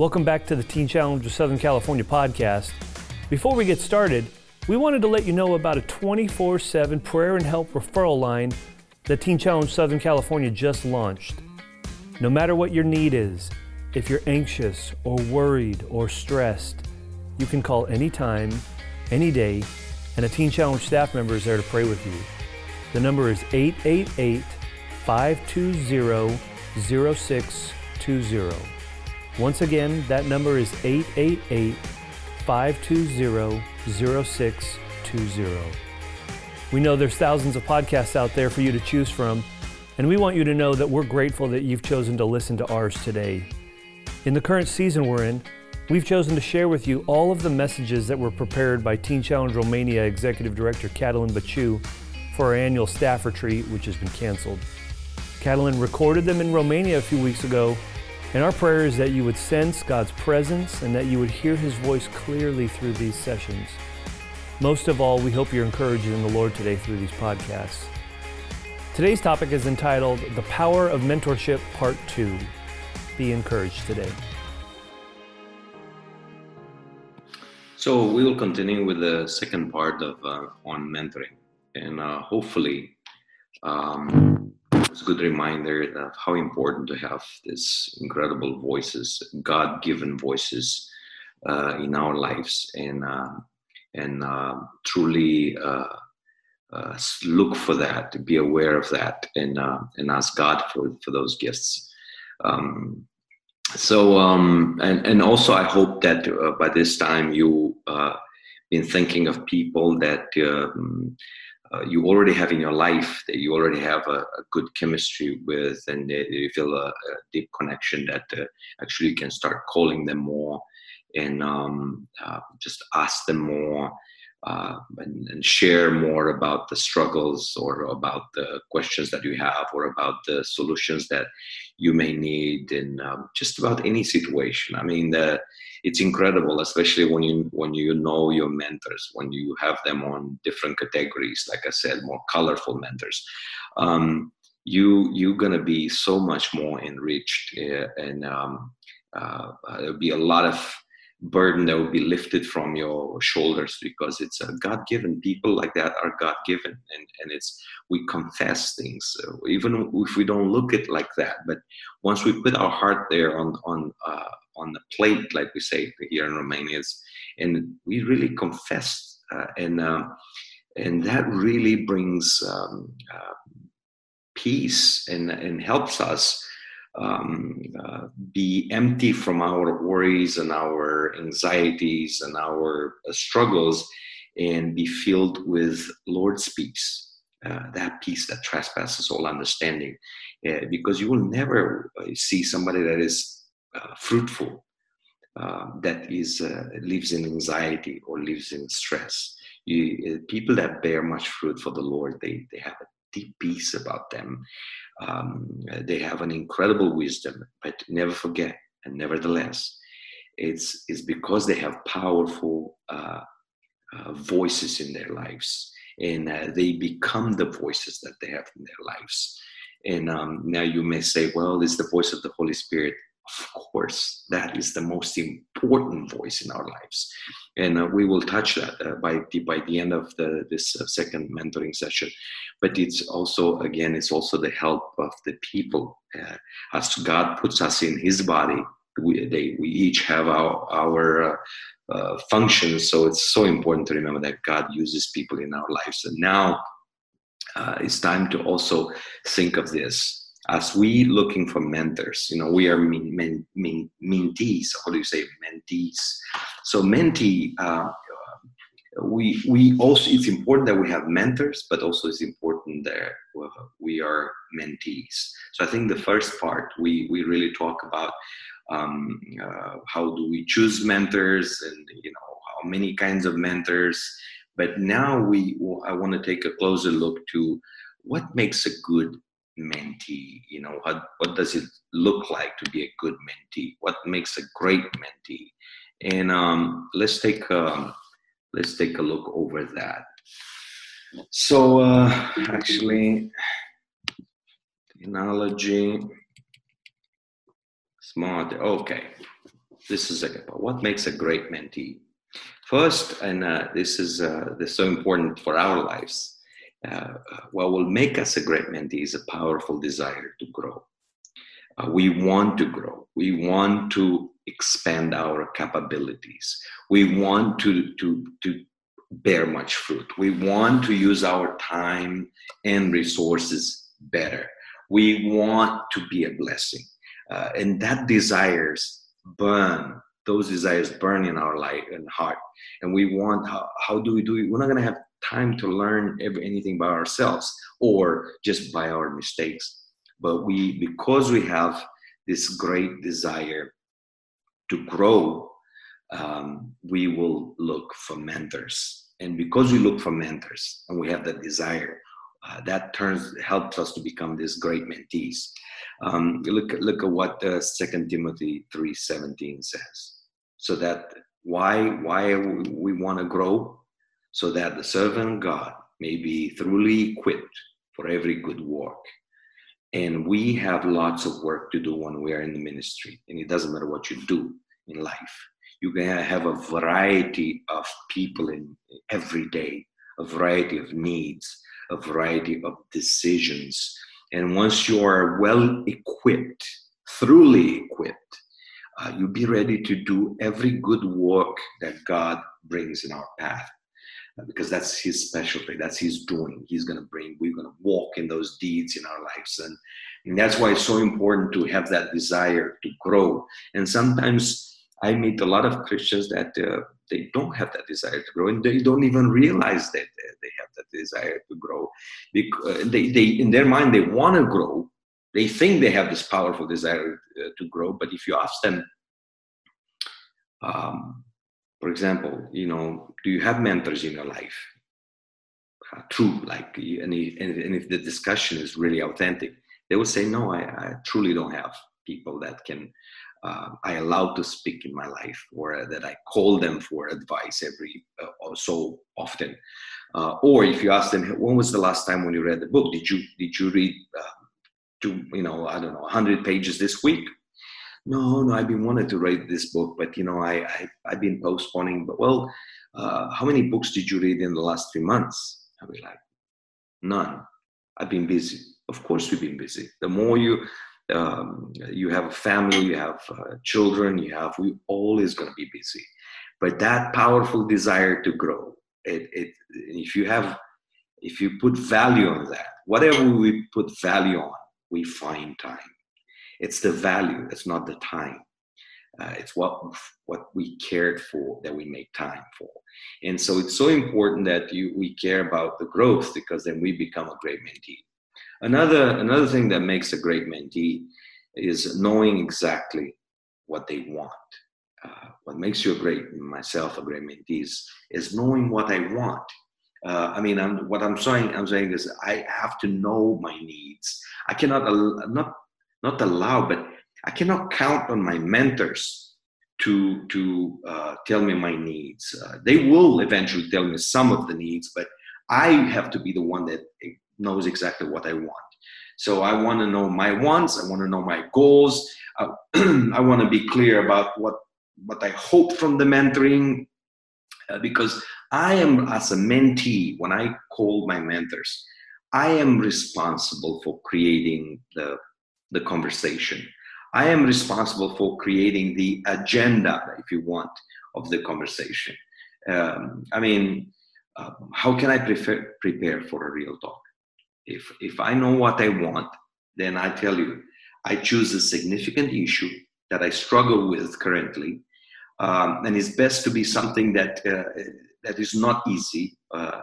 Welcome back to the Teen Challenge of Southern California podcast. Before we get started, we wanted to let you know about a 24 7 prayer and help referral line that Teen Challenge Southern California just launched. No matter what your need is, if you're anxious or worried or stressed, you can call anytime, any day, and a Teen Challenge staff member is there to pray with you. The number is 888 520 0620. Once again, that number is 888 520 0620. We know there's thousands of podcasts out there for you to choose from, and we want you to know that we're grateful that you've chosen to listen to ours today. In the current season we're in, we've chosen to share with you all of the messages that were prepared by Teen Challenge Romania Executive Director Catalin Baciu for our annual staff retreat, which has been canceled. Catalin recorded them in Romania a few weeks ago, and our prayer is that you would sense God's presence and that you would hear His voice clearly through these sessions. Most of all, we hope you're encouraged in the Lord today through these podcasts. Today's topic is entitled The Power of Mentorship Part 2. Be encouraged today. So we will continue with the second part of uh, on mentoring, and uh, hopefully, um, it's a good reminder of how important to have these incredible voices, God-given voices uh, in our lives, and uh, and uh, truly look for that, be aware of that, and and ask God for for those gifts. Um, so um, and and also I hope that uh, by this time you uh, been thinking of people that um, uh, you already have in your life that you already have a, a good chemistry with and you feel a, a deep connection that uh, actually you can start calling them more and um, uh, just ask them more uh, and, and, share more about the struggles or about the questions that you have or about the solutions that you may need in um, just about any situation. I mean, it's incredible, especially when you when you know your mentors, when you have them on different categories. Like I said, more colorful mentors. Um, you you're gonna be so much more enriched, uh, and um, uh, there'll be a lot of burden that will be lifted from your shoulders because it's a god-given. People like that are god-given and, and it's we confess things. Even if we don't look it like that but once we put our heart there on on uh, on the plate like we say here in romania and we really confess uh, and uh, and that really brings um, uh, peace and and helps us um, uh, be empty from our worries and our anxieties and our uh, struggles and be filled with Lord's peace, uh, that peace that trespasses all understanding. Uh, because you will never uh, see somebody that is uh, fruitful, that is lives in anxiety or lives in stress. You, people that bear much fruit for the Lord, they, they have a deep peace about them. Um, they have an incredible wisdom, but never forget, and nevertheless, it's, it's because they have powerful uh, uh, voices in their lives, and uh, they become the voices that they have in their lives. And um, now you may say, well, it's the voice of the Holy Spirit of course, that is the most important voice in our lives, and uh, we will touch that uh, by the by the end of the this uh, second mentoring session. But it's also again, it's also the help of the people. Uh, as God puts us in His body, we they, we each have our our uh, uh, functions. So it's so important to remember that God uses people in our lives, and now. it's time to also think of this as we looking for mentors you know we are men, men, men, mentees how do you say mentees. So mentee uh, we we also it's important that we have mentors but also it's important that we are mentees. So i think the first part we we really talk about um, uh, how do we choose mentors and you know how many kinds of mentors. But now we i want to take a closer look to what makes a good mentee? You know what, what does it look like to be a good mentee? What makes a great mentee? And um, let's take a, let's take a look over that. So uh, actually analogy smart okay. This is a, what makes a great mentee. First, and uh, this is uh, this is so important for our lives. Uh, what will make us a great mentee is a powerful desire to grow. Uh, we want to grow. We want to expand our capabilities. We want to to to bear much fruit. We want to use our time and resources better. We want to be a blessing. Uh, and that desires burn, those desires burn in our life and heart. And we want, how, how do we do it? We're not going to have time to learn anything by ourselves or just by our mistakes. But we, because we have this great desire to grow, um, we will look for mentors. And because we look for mentors and we have that desire, uh, that turns helps us to become these great mentees. Um, look look at what uh, Second Timothy three seventeen says. So that why why we want to grow, so that the servant God may be thoroughly equipped for every good work. And we have lots of work to do when we are in the ministry, and it doesn't matter what you do in life. You're gonna have a variety of people in every day, a variety of needs a variety of decisions. And once you are well equipped, thoroughly equipped, uh, you'll be ready to do every good work that God brings in our path. Uh, because that's his specialty, that's his doing. He's going to bring, we're going to walk in those deeds in our lives. And, and that's why it's so important to have that desire to grow. And sometimes I meet a lot of Christians that uh, they don't have that desire to grow and they don't even realize that they have that desire to grow because uh, they, they in their mind they want to grow they think they have this powerful desire uh, to grow but if you ask them um, for example you know do you have mentors in your life uh, true like and, and if the discussion is really authentic they will say no I, I truly don't have people that can uh, I allow to speak in my life, or that I call them for advice every uh, so often. Uh, or if you ask them, when was the last time when you read the book? Did you did you read uh, to you know I don't know 100 pages this week? No, no, I've been wanting to read this book, but you know I, I have been postponing. But well, uh, how many books did you read in the last three months? I'll be like, none. I've been busy. Of course, we've been busy. The more you um, you have a family, you have uh, children, you have, we always going to be busy. But that powerful desire to grow, it, it, if you have, if you put value on that, whatever we put value on, we find time. It's the value, it's not the time. Uh, it's what what we cared for that we make time for, and so it's so important that you we care about the growth because then we become a great mentee. Another, another thing that makes a great mentee is knowing exactly what they want. Uh, what makes you a great, myself, a great mentee is, is knowing what I want. Uh, I mean, I'm, what I'm saying, I'm saying is I have to know my needs. I cannot, not, not allow, but I cannot count on my mentors to to uh, tell me my needs. Uh, they will eventually tell me some of the needs, but I have to be the one that knows exactly what I want. So I want to know my wants. I want to know my goals. I, I want to be clear about what what I hope from the mentoring, uh, because I am as a mentee. When I call my mentors, I am responsible for creating the the conversation. I am responsible for creating the agenda, if you want, of the conversation. Um, I mean, uh, how can I prefer, prepare for a real talk? If, if I know what I want, then I tell you, I choose a significant issue that I struggle with currently. Um, and it's best to be something that, uh, that is not easy. Uh,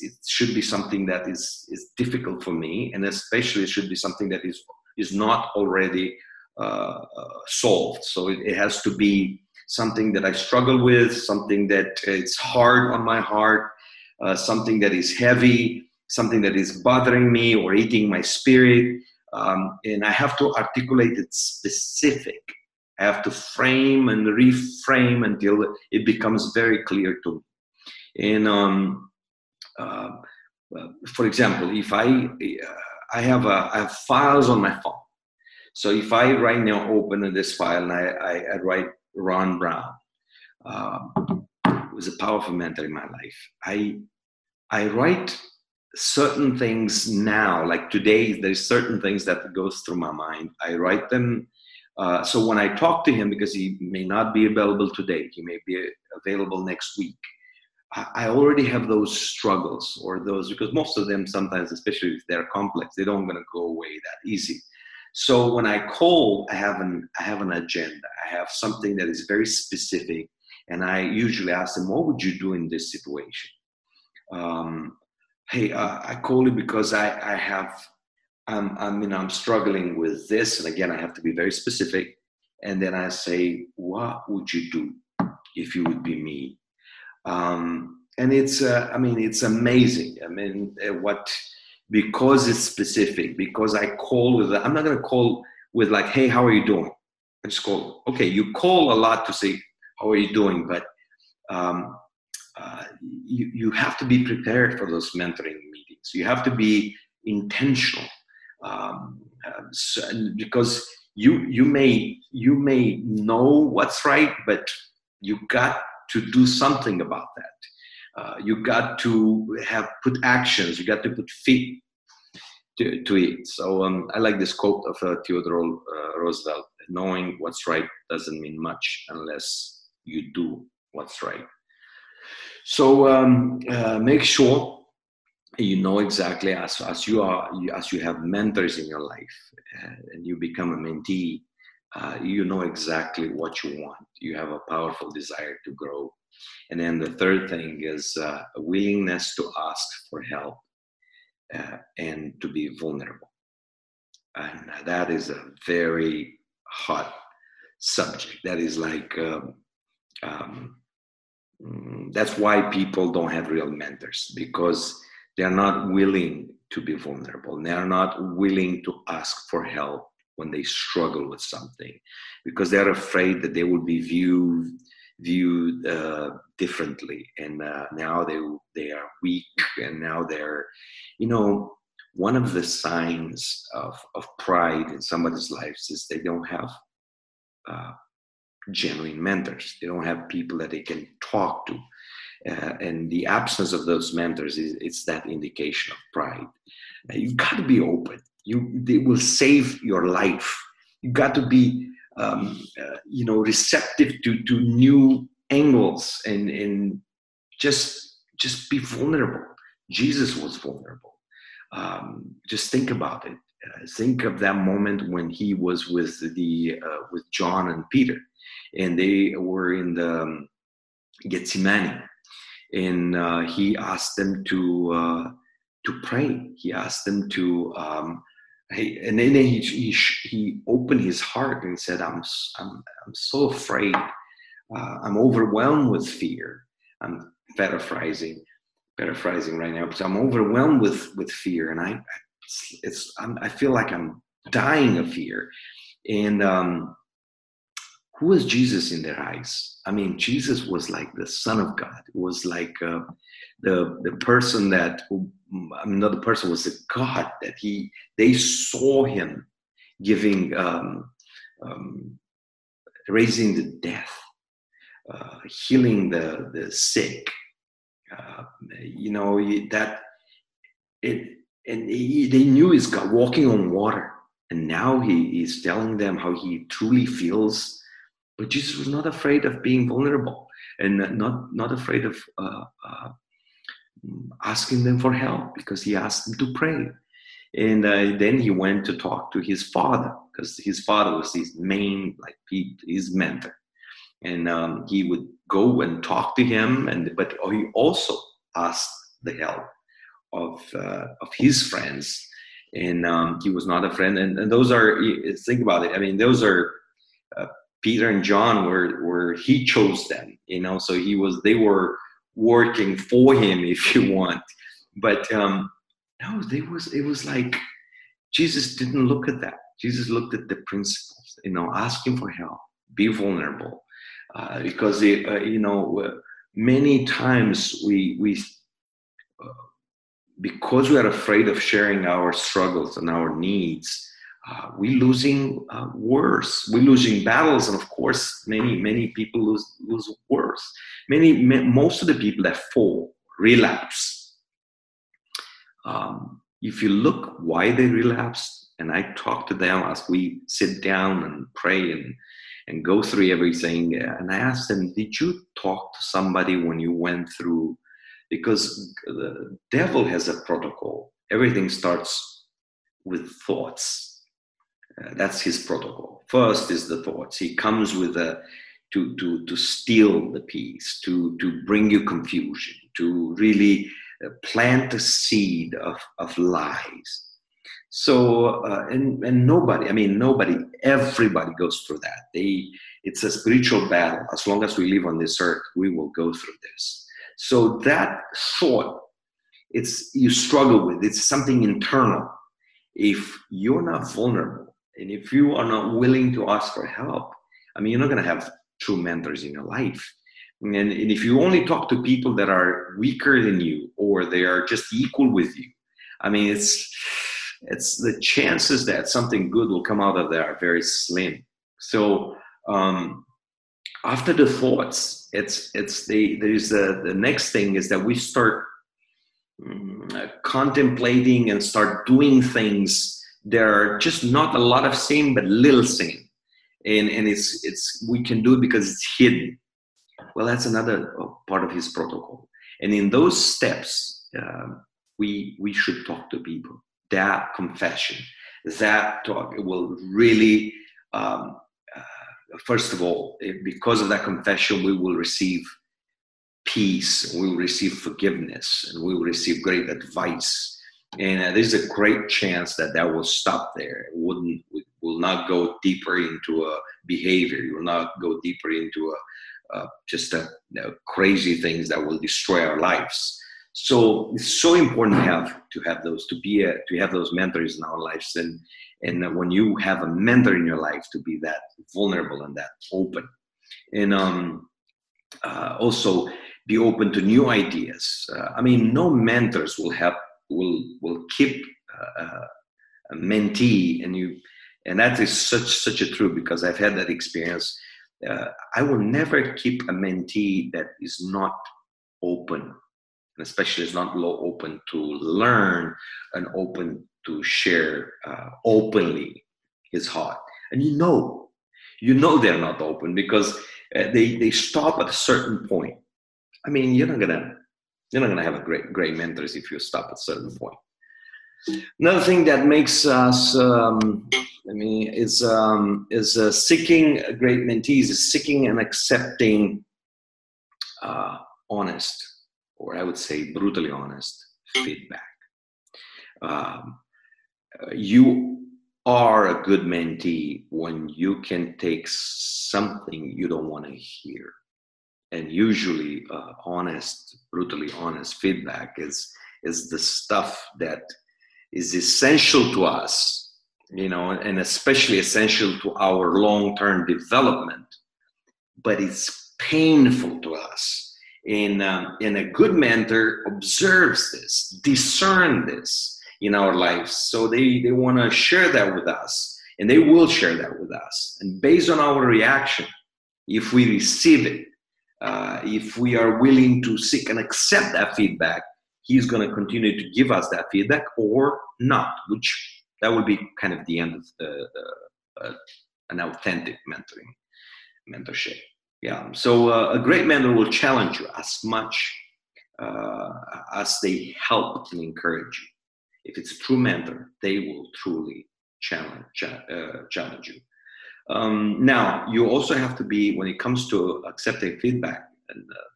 it should be something that is, is difficult for me, and especially it should be something that is, is not already uh, uh solved. So it, it, has to be something that I struggle with, something that it's hard on my heart, uh, something that is heavy, something that is bothering me or eating my spirit. Um, and I have to articulate it specific. I have to frame and reframe until it becomes very clear to me. And um, uh, for example, if I uh, I have a, I have files on my phone. So if I right now open this file and I, I, I write Ron Brown uh, was a powerful mentor in my life. I I write certain things now, like today, there's certain things that goes through my mind. I write them. Uh, so when I talk to him, because he may not be available today, he may be available next week. I already have those struggles or those because most of them sometimes, especially if they're complex, they don't gonna go away that easy. So when I call, I have an I have an agenda. I have something that is very specific, and I usually ask them, "What would you do in this situation?" Um, hey, uh, I call you because I I have I'm I mean I'm struggling with this, and again I have to be very specific. And then I say, "What would you do if you would be me?" Um, and it's uh, I mean it's amazing. I mean uh, what because it's specific, because I call with, I'm not going to call with like, hey, how are you doing? I just call, okay, you call a lot to say, how are you doing? But um, uh, you, you have to be prepared for those mentoring meetings. You have to be intentional um, uh, so, because you, you, may, you may know what's right, but you got to do something about that. Uh, you got to have put actions. You got to put feet to, to it. So um, I like this quote of uh, Theodore uh, Roosevelt: "Knowing what's right doesn't mean much unless you do what's right." So um, uh, make sure you know exactly as as you are as you have mentors in your life uh, and you become a mentee. Uh, you know exactly what you want. You have a powerful desire to grow and then the third thing is uh, a willingness to ask for help uh, and to be vulnerable. And that is a very hot subject. That is like, um, um, mm, that's why people don't have real mentors because they're not willing to be vulnerable. They are not willing to ask for help when they struggle with something because they're afraid that they will be viewed viewed uh, differently. And uh, now they they are weak and now they're you know one of the signs of, of pride in somebody's lives is they don't have uh, genuine mentors. They don't have people that they can talk to. Uh, and the absence of those mentors is it's that indication of pride. You've got to be open you they will save your life. You got to be um, uh, you know receptive to to new angles and and just just be vulnerable. Jesus was vulnerable. Um, just think about it. Uh, think of that moment when he was with the uh, with john and peter and they were in the um, gethsemane. And uh, he asked them to uh, to pray. He asked them to um, he, and then he, he, he opened his heart and said, I'm, I'm, I'm so afraid. Uh, I'm overwhelmed with fear. I'm paraphrasing, paraphrasing right now, but I'm overwhelmed with, with fear. And I, it's, I'm, i feel like I'm dying of fear. And um, who was Jesus in their eyes? I mean, Jesus was like the Son of God. It was like uh, the the person that another person was a God that he they saw him giving um, um, raising the death, uh, healing the the sick. Uh, you know that it and he, they knew he's walking on water, and now he is telling them how he truly feels. But Jesus was not afraid of being vulnerable and not not afraid of uh, uh asking them for help because he asked them to pray. And uh, then he went to talk to his father because his father was his main, like his mentor. And um, he would go and talk to him, and but he also asked the help of uh, of his friends, and um, he was not a friend. And, and, those are think about it. I mean, those are uh, Peter and John were were he chose them, you know. So he was they were working for him if you want but um no they was it was like jesus didn't look at that jesus looked at the principles you know asking for help be vulnerable uh, because it, uh, you know many times we we uh, because we are afraid of sharing our struggles and our needs uh, we're losing uh, worse. We're losing battles, and of course, many many people lose lose worse. Many most of the people that fall relapse. Um, if you look why they relapse, and I talk to them as we sit down and pray and and go through everything, and I ask them, did you talk to somebody when you went through? Because the devil has a protocol. Everything starts with thoughts uh, that's his protocol. First is the thoughts. He comes with a to to to steal the peace, to to bring you confusion, to really uh, plant a seed of of lies. So uh, and and nobody, I mean nobody, everybody goes through that. They it's a spiritual battle. As long as we live on this earth, we will go through this. So that thought, it's you struggle with. It's something internal. If you're not vulnerable and if you are not willing to ask for help, I mean, you're not going to have true mentors in your life. And, and if you only talk to people that are weaker than you or they are just equal with you, I mean, it's it's the chances that something good will come out of that are very slim. So um, after the thoughts, it's it's the there's the the next thing is that we start um, contemplating and start doing things there are just not a lot of sin but little sin and and it's it's we can do it because it's hidden. Well that's another uh, part of his protocol. And in those steps uh, we we should talk to people. That confession that talk will really um, uh, first of all because of that confession we will receive peace we will receive forgiveness and we will receive great advice and uh, there's a great chance that that will stop there. It wouldn't will not go deeper into a behavior. You will not go deeper into a, a just a, you know, crazy things that will destroy our lives. So it's so important to have to have those to be a, to have those mentors in our lives, and and when you have a mentor in your life, to be that vulnerable and that open, and um, uh, also be open to new ideas. Uh, I mean, no mentors will help will will keep uh, a mentee and you and that is such such a true because i've had that experience. Uh, i will never keep a mentee that is not open and especially is not low open to learn and open to share uh, openly his heart. And you know you know they're not open because uh, they they stop at a certain point. I mean you're not gonna you're not going to have a great great mentors if you stop at a certain point. Another thing that makes us, um, I mean, is um, is uh, seeking great mentees is seeking and accepting uh, honest, or I would say brutally honest feedback. Um, you are a good mentee when you can take something you don't want to hear and usually uh, honest brutally honest feedback is is the stuff that is essential to us you know and especially essential to our long-term development but it's painful to us. And um, and a good mentor observes this discern this in our lives. So they they want to share that with us and they will share that with us. And based on our reaction if we receive it uh, if we are willing to seek and accept that feedback, he's going to continue to give us that feedback or not, which that will be kind of the end of the, the uh, an authentic mentoring mentorship. Yeah. So uh, a great mentor will challenge you as much uh, as they help and encourage you. If it's a true mentor, they will truly challenge uh, challenge you. Um, now, you also have to be, when it comes to accepting feedback, and uh,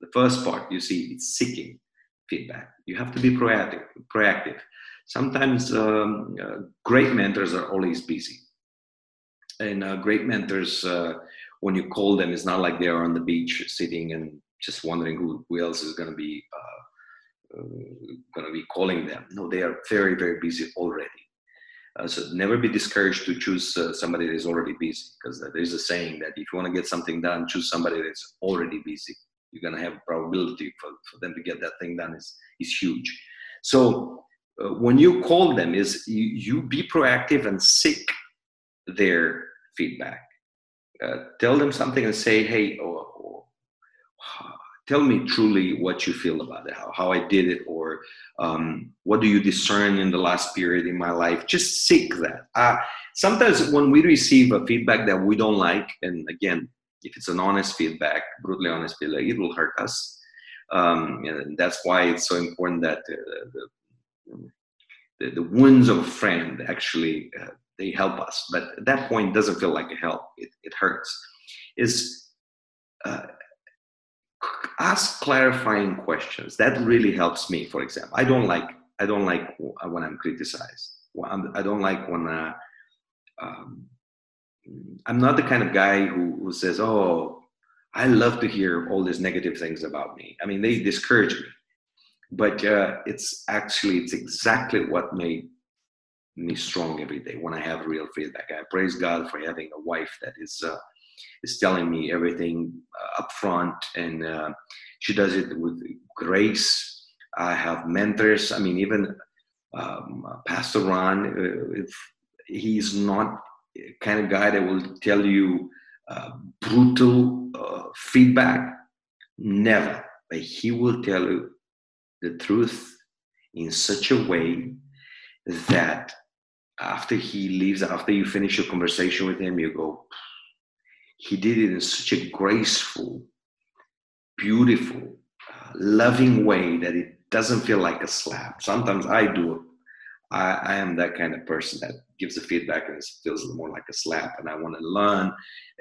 the first part you see it's seeking feedback. You have to be proactive. Proactive. Sometimes um, uh, great mentors are always busy, and uh, great mentors, uh, when you call them, it's not like they are on the beach sitting and just wondering who, who else is going to be uh, uh, going to be calling them. No, they are very very busy already uh, so never be discouraged to choose uh, somebody that is already busy because there is a saying that if you want to get something done, choose somebody that's already busy. You're going to have a probability for, for them to get that thing done is, is huge. So uh, when you call them is you, you, be proactive and seek their feedback uh, tell them something and say hey oh, tell me truly what you feel about it how, how i did it or um, what do you discern in the last period in my life? Just seek that. Uh, sometimes when we receive a feedback that we don't like and again if it's an honest feedback brutally honest feedback it will hurt us. Um, and that's why it's so important that uh, the, the, wounds of a friend actually uh, they help us. But at that point doesn't feel like a help. It, it hurts. Is uh, ask clarifying questions. That really helps me for example. I don't like i don't like when i'm criticized. I don't like when uh, um, i'm not the kind of guy who, who says oh i love to hear all these negative things about me. I mean they discourage me. But uh, it's actually it's exactly what made me strong every day when I have real feedback. I praise God for having a wife that is uh, is telling me everything uh, up front, and uh, she does it with grace. I have mentors. I mean, even um, Pastor Ron, uh, if he's not kind of guy that will tell you uh, brutal uh, feedback, never. But he will tell you the truth in such a way that after he leaves, after you finish your conversation with him, you go, he did it in such a graceful, beautiful, uh, loving way that it doesn't feel like a slap. Sometimes I do it. I, I am that kind of person that gives the feedback and it feels more like a slap, and I want to learn.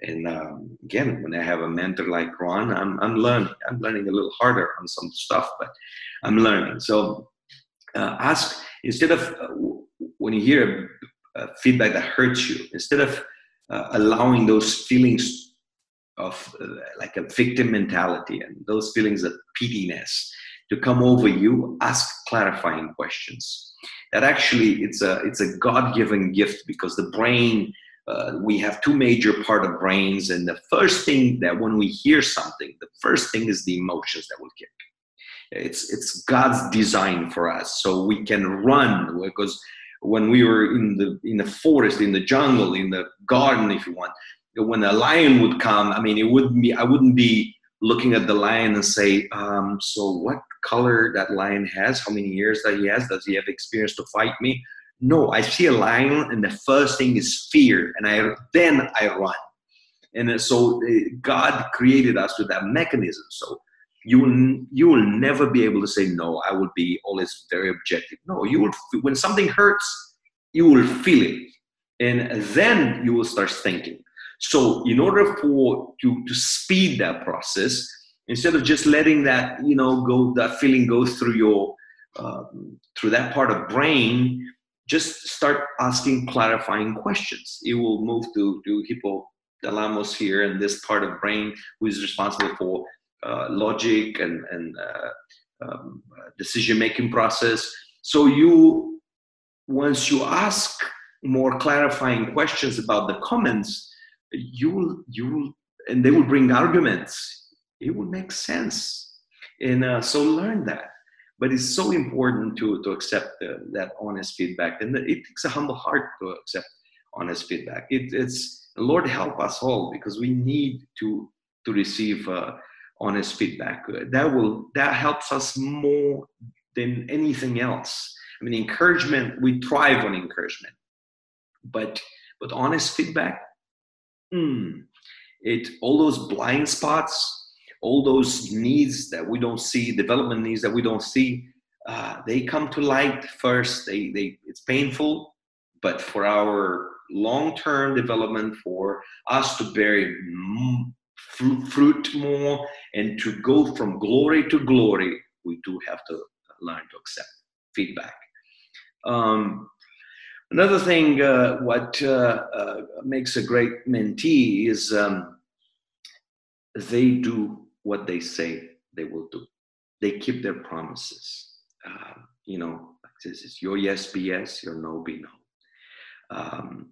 And um, again, when I have a mentor like Ron, I'm, I'm learning. I'm learning a little harder on some stuff, but I'm learning. So uh, ask instead of uh, when you hear a, a, feedback that hurts you, instead of uh, allowing those feelings of uh, like a victim mentality and those feelings of pettiness to come over you, ask clarifying questions. That actually it's a it's a God-given gift because the brain uh, we have two major part of brains and the first thing that when we hear something the first thing is the emotions that will kick it's it's God's design for us, so we can run because when we were in the in the forest, in the jungle, in the garden, if you want, when a lion would come, I mean, it wouldn't be I wouldn't be looking at the lion and say, um, so what color that lion has, how many years that he has, does he have experience to fight me? No, I see a lion, and the first thing is fear, and I then I run. And so uh, God created us with that mechanism. So you will you will never be able to say no i will be always very objective. No you will when something hurts you will feel it. And then you will start thinking. So in order for to to speed that process instead of just letting that you know go that feeling go through your uh, through that part of brain just start asking clarifying questions. It will move to to hypothalamus here and this part of brain who is responsible for logic and, and uh, um, decision making process. So you, once you ask more clarifying questions about the comments, you will, you will, and they will bring arguments. It will make sense, and uh, so learn that. But it's so important to to accept that honest feedback, and it takes a humble heart to accept honest feedback. It, it's Lord help us all because we need to to receive uh, honest feedback. That will that helps us more than anything else. I mean, encouragement we thrive on encouragement, but but honest feedback, mm, it all those blind spots, all those needs that we don't see, development needs that we don't see, uh, they come to light first. They they it's painful, but for our long-term development, for us to bear fruit more and to go from glory to glory, we do have to learn to accept feedback. Um, another thing, uh, what uh, uh, makes a great mentee is um, they do what they say they will do. They keep their promises. Um, you know, this is your yes be yes, your no be no. Um,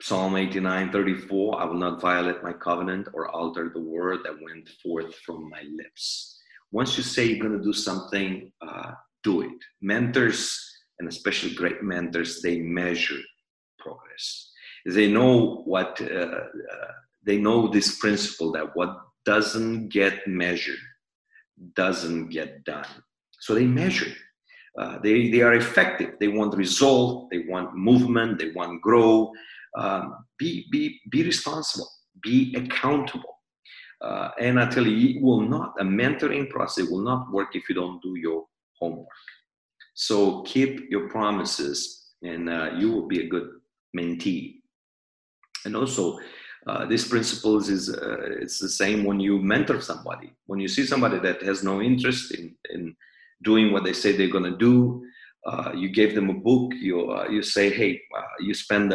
Psalm 89 34, I will not violate my covenant or alter the word that went forth from my lips. Once you say you're going to do something, uh, do it. Mentors and especially great mentors, they measure progress. They know what, uh, uh, they know this principle that what doesn't get measured doesn't get done. So they measure. Uh, they, they are effective. They want result. They want movement. They want grow. Um, be, be, be responsible. Be accountable. Uh, and I tell you, it will not, a mentoring process will not work if you don't do your homework. So keep your promises and uh, you will be a good mentee. And also, uh, this principles is uh, it's the same when you mentor somebody. When you see somebody that has no interest in, in doing what they say they're going to do, uh, you gave them a book. You uh, you say, hey, uh, you spend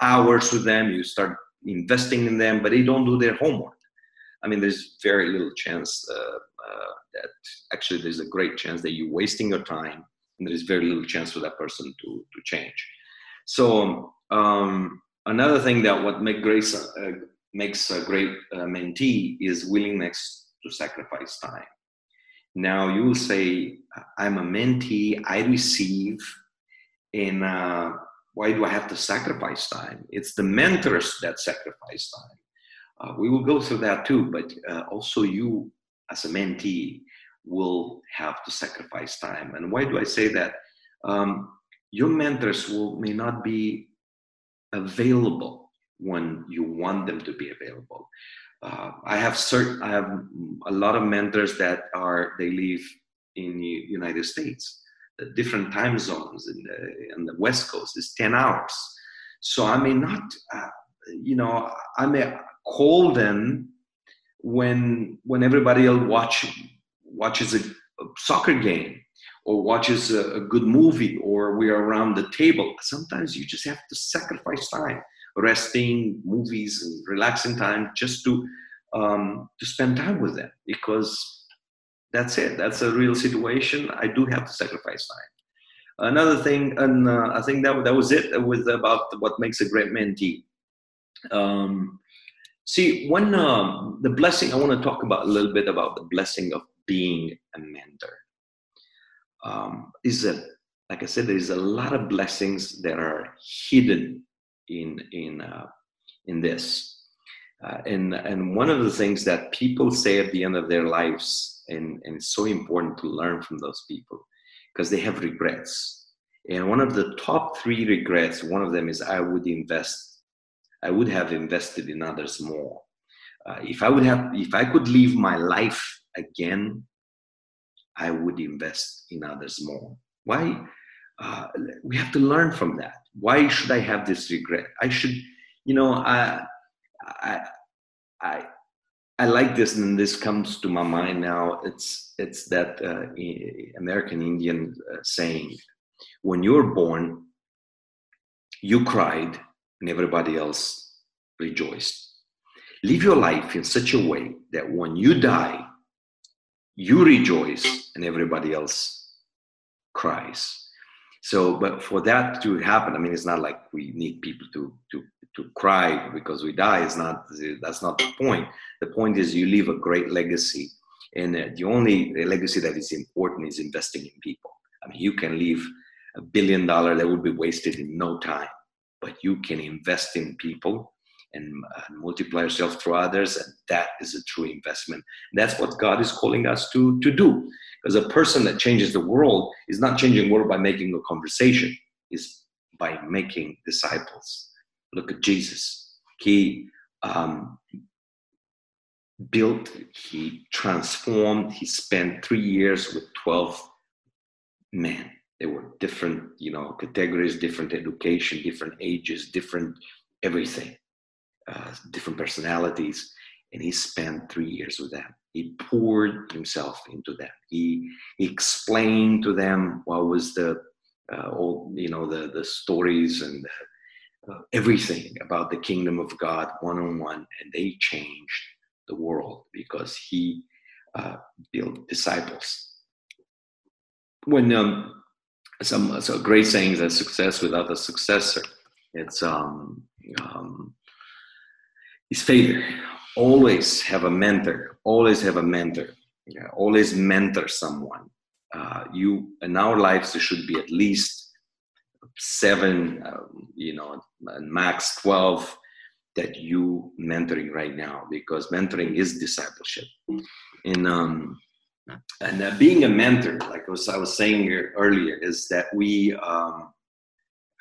hours with them. You start investing in them, but they don't do their homework. I mean, there's very little chance that actually there's a great chance that you're wasting your time and there is very little chance for that person to, to change. So um, another thing that what make grace, uh, makes a great uh, mentee is willingness to sacrifice time. Now you will say, I'm a mentee, I receive, and uh, why do I have to sacrifice time? It's the mentors that sacrifice time. Uh, we will go through that too, but uh, also you as a mentee will have to sacrifice time. And why do I say that? Um, your mentors will may not be available when you want them to be available. Uh, I have certain, I have a lot of mentors that are they live in the United States. The different time zones in the, in the West Coast is ten hours, so I may not, uh, you know, I may call them when when everybody else watch watches a, a soccer game or watches a, a, good movie or we're around the table. Sometimes you just have to sacrifice time resting movies and relaxing time just to um, to spend time with them because that's it. That's a real situation. I do have to sacrifice time. Another thing and uh, i think that, that was it was about what makes a great mentee. Um, see when um, the blessing i want to talk about a little bit about the blessing of being a mentor. Um, is that, like I said, there's a lot of blessings that are hidden in in uh, in this. Uh, and and one of the things that people say at the end of their lives, and, and it's so important to learn from those people, because they have regrets. And one of the top three regrets, one of them is I would invest, I would have invested in others more. Uh, if I would have, if I could live my life again, I would invest in others more. Why? Uh, we have to learn from that. Why should I have this regret? I should, you know, I, I, I, I like this, and this comes to my mind now. It's it's that uh, American Indian uh, saying: when you were born, you cried, and everybody else rejoiced. Live your life in such a way that when you die, you rejoice and everybody else cries so but for that to happen i mean it's not like we need people to to to cry because we die. It's not that's not the point. The point is you leave a great legacy and uh, the only legacy that is important is investing in people. I mean you can leave a billion dollar that would be wasted in no time but you can invest in people and, multiply yourself through others and that is a true investment. That's what god is calling us to to do because a person that changes the world is not changing the world by making a conversation. Is by making disciples. Look at jesus. He um, built he transformed he spent three years with 12 men. They were different you know categories different education different ages different everything uh, different personalities, and he spent three years with them. He poured himself into them. He, he explained to them what was the uh, all you know the the stories and uh, everything about the kingdom of God one on one, and they changed the world because he uh, built disciples. When um, some so great sayings that success without a successor, it's um, um, is failure. Always have a mentor. Always have a mentor. Yeah, always mentor someone. uh, you in our lives there should be at least seven, um, you know, max twelve that you mentoring right now because mentoring is discipleship. And um, and uh, being a mentor, like I was, I was saying earlier, is that we um,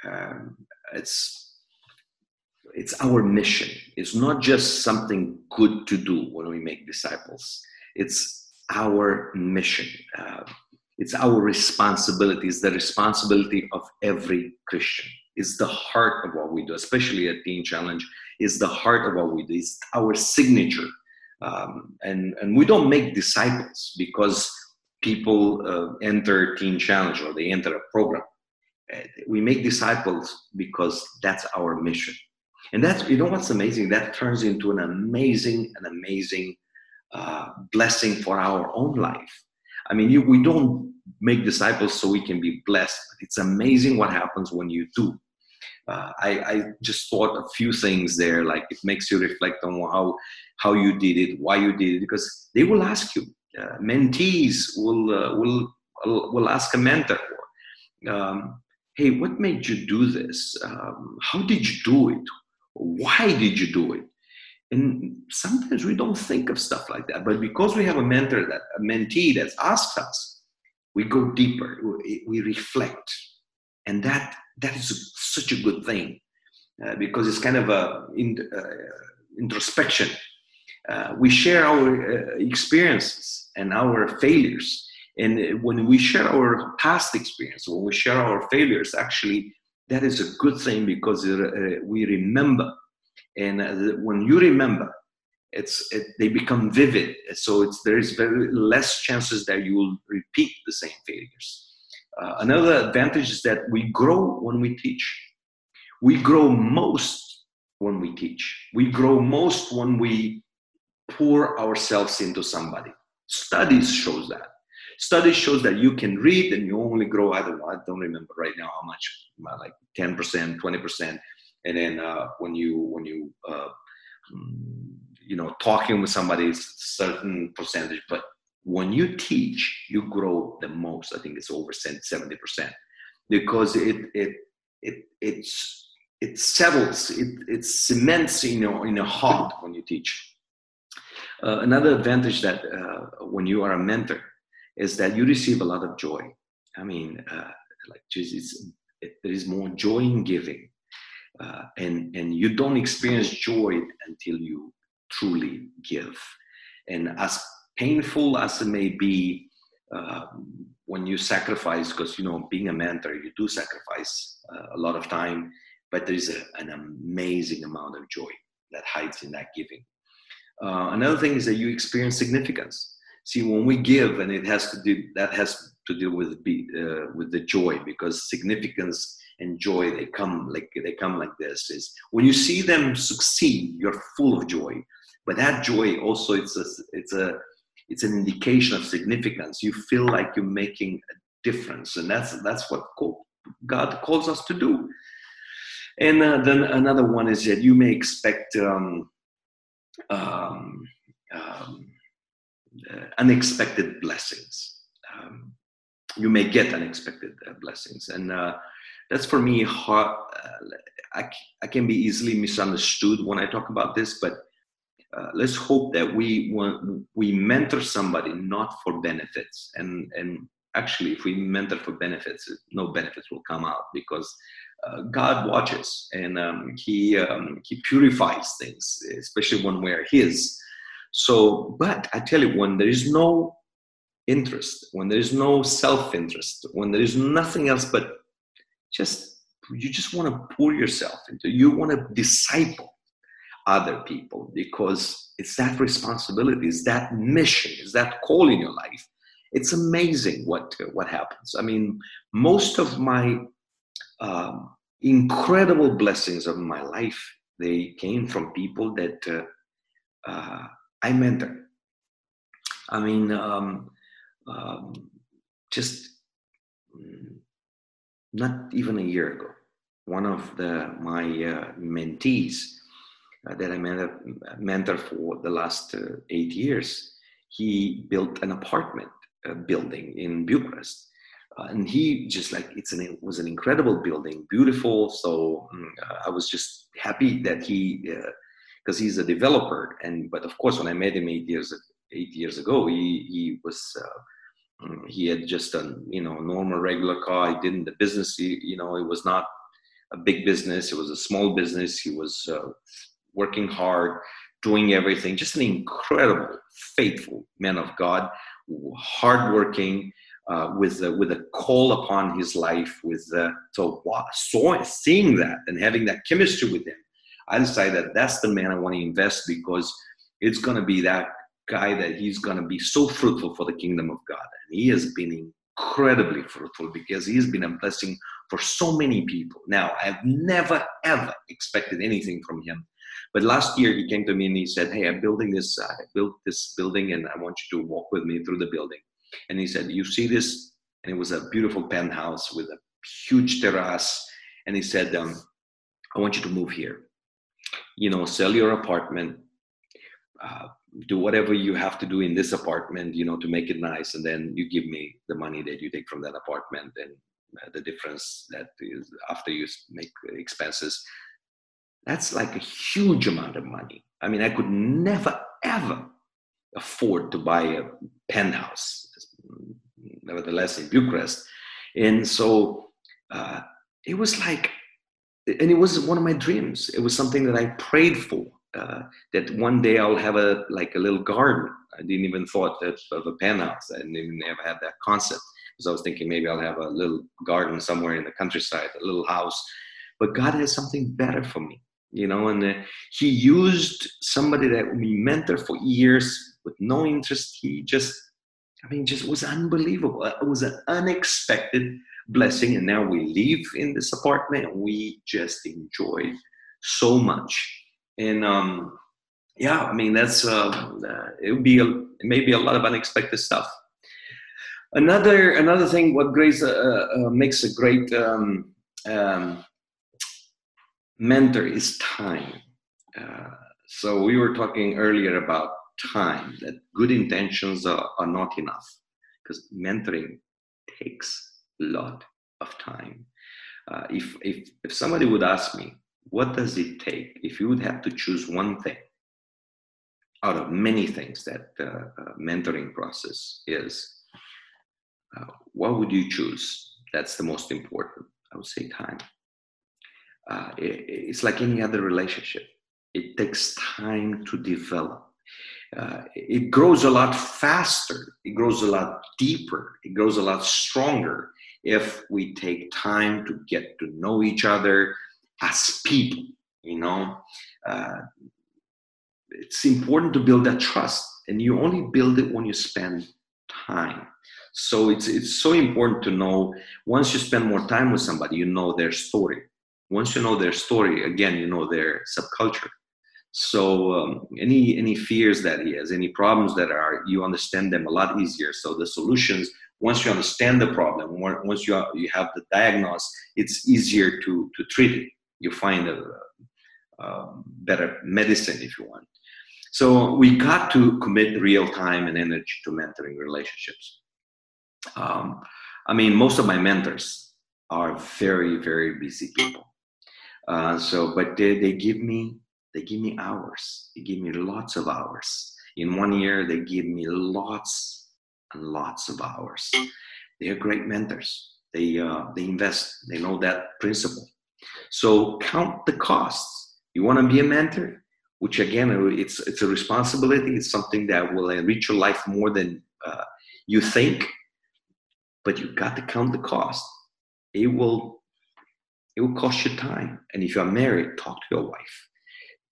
um, it's it's our mission. It's not just something good to do when we make disciples. It's our mission. Uh, it's our responsibility. It's the responsibility of every Christian. It's the heart of what we do, especially at Teen Challenge. Is the heart of what we do. It's our signature um, and, and we don't make disciples because people uh, enter Teen Challenge or they enter a program. Uh, we make disciples because that's our mission. And that's, you know what's amazing? That turns into an amazing, an amazing uh, blessing for our own life. I mean, you, we don't make disciples so we can be blessed, but it's amazing what happens when you do. Uh, I, I, just thought a few things there like it makes you reflect on how how you did it why you did it because they will ask you. Uh, mentees will uh, will will ask a mentor. Um, hey what made you do this? Um, how did you do it why did you do it? And sometimes we don't think of stuff like that but because we have a mentor that a mentee that asks us we go deeper we, we reflect. And that that is such a good thing uh, because it's kind of a in, uh, introspection. Uh, we share our uh, experiences and our failures, and when we share our past experience, when we share our failures, actually, that is a good thing because uh, we remember, and uh, when you remember, it's it, they become vivid. So there is very less chances that you will repeat the same failures. Uh, another advantage is that we grow when we teach. We grow most when we teach. We grow most when we pour ourselves into somebody. Studies shows that. Studies shows that you can read and you only grow. I don't. I don't remember right now how much, like ten percent, twenty percent, and then uh, when you when you uh, mm, you know talking with somebody, it's certain percentage. But when you teach, you grow the most. I think it's over 70% because it, it, it, it's, it settles, it, it cements in your, in your heart when you teach. Uh, another advantage that uh, when you are a mentor is that you receive a lot of joy. I mean, uh, like Jesus, there is more joy in giving, uh, and and you don't experience joy until you truly give. And as painful as it may be uh, when you sacrifice, because you know, being a mentor, you do sacrifice uh, a lot of time, but there is a, an amazing amount of joy that hides in that giving. Uh, another thing is that you experience significance. See, when we give, and it has to do that has to do with be, uh, with the joy, because significance and joy they come like they come like this. Is when you see them succeed, you're full of joy. But that joy also it's a it's a it's an indication of significance. You feel like you're making a difference, and that's that's what God calls us to do. And uh, then another one is that you may expect um, um, um, unexpected blessings. Um, you may get unexpected uh, blessings, and uh, that's for me hard. Uh, I, I can be easily misunderstood when I talk about this, but uh, let's hope that we we mentor somebody not for benefits and and actually if we mentor for benefits no benefits will come out because uh, god watches and um, he um, he purifies things especially when we're his so but i tell you when there is no interest when there is no self-interest when there is nothing else but just you just want to pour yourself into you want to disciple other people because it's that responsibility, it's that mission, it's that call in your life. It's amazing what what happens. I mean, most of my um, incredible blessings of my life they came from people that uh, uh, I mentor. I mean, um, um, just mm, not even a year ago, one of the my uh, mentees uh, that I mentor, mentor for the last uh, eight years, he built an apartment uh, building in Bucharest. Uh, and he just like it's an it was an incredible building, beautiful. So mm, I was just happy that he because he's a developer. And but of course, when I met him eight years eight years ago, he he was uh, mm, he had just a you know normal regular car. He didn't the business. He, you know, it was not a big business. It was a small business. He was uh, working hard, doing everything. Just an incredible, faithful man of God, hardworking uh, with a, with a call upon his life. With uh, so so seeing that and having that chemistry with him, I decided that that's the man I want to invest because it's going to be that guy that he's going to be so fruitful for the kingdom of God, and he has been incredibly fruitful because he's been a blessing for so many people. Now, I've never ever expected anything from him. But last year he came to me and he said, "Hey, I'm building this. I built this building, and I want you to walk with me through the building." And he said, You see this? And it was a beautiful penthouse with a huge terrace. And he said, um, I want you to move here. You know, sell your apartment, uh, do whatever you have to do in this apartment, you know, to make it nice. And then you give me the money that you take from that apartment and uh, the difference that is after you make expenses. That's like a huge amount of money. I mean, I could never, ever afford to buy a penthouse, nevertheless in Bucharest. And so uh, it was like, and it was one of my dreams. It was something that I prayed for. Uh, that one day I'll have a like a little garden. I didn't even thought that of a penthouse. I didn't even ever had that concept because I was thinking maybe I'll have a little garden somewhere in the countryside, a little house. But God has something better for me, you know. And uh, He used somebody that we mentor for years with no interest. He just, I mean, just was unbelievable. It was an unexpected blessing. And now we live in this apartment we just enjoy so much. And um, yeah, I mean, that's, uh, uh, it would be, a, it may be a lot of unexpected stuff. Another, another thing, what Grace uh, uh, makes a great um, um, mentor is time. Uh, so we were talking earlier about time that good intentions are, are not enough because mentoring takes lot of time. Uh, if, if if somebody would ask me what does it take if you would have to choose one thing out of many things that uh, uh, mentoring process is uh, what would you choose? That's the most important i would say time. Uh, it, it's like any other relationship. It takes time to develop. Uh, it grows a lot faster, it grows a lot deeper, it grows a lot stronger if we take time to get to know each other as people. You know, uh, it's important to build that trust, and you only build it when you spend time. So it's it's so important to know once you spend more time with somebody, you know their story. Once you know their story, again, you know their subculture so um, any any fears that he has, any problems that are, you understand them a lot easier. So the solutions, once you understand the problem, once you you have the diagnosis, it's easier to to treat it. You find a, a better medicine if you want. So we got to commit real time and energy to mentoring relationships. Um, I mean, most of my mentors are very very busy people. Uh, so, but they, they give me they give me hours. They give me lots of hours. In one year, they give me lots and lots of hours. They are great mentors. They, uh, they invest. They know that principle. So count the costs. You want to be a mentor, which again, it's, it's a responsibility. It's something that will enrich your life more than uh, you think. But you got to count the cost. It will it will cost you time. And if you're married, talk to your wife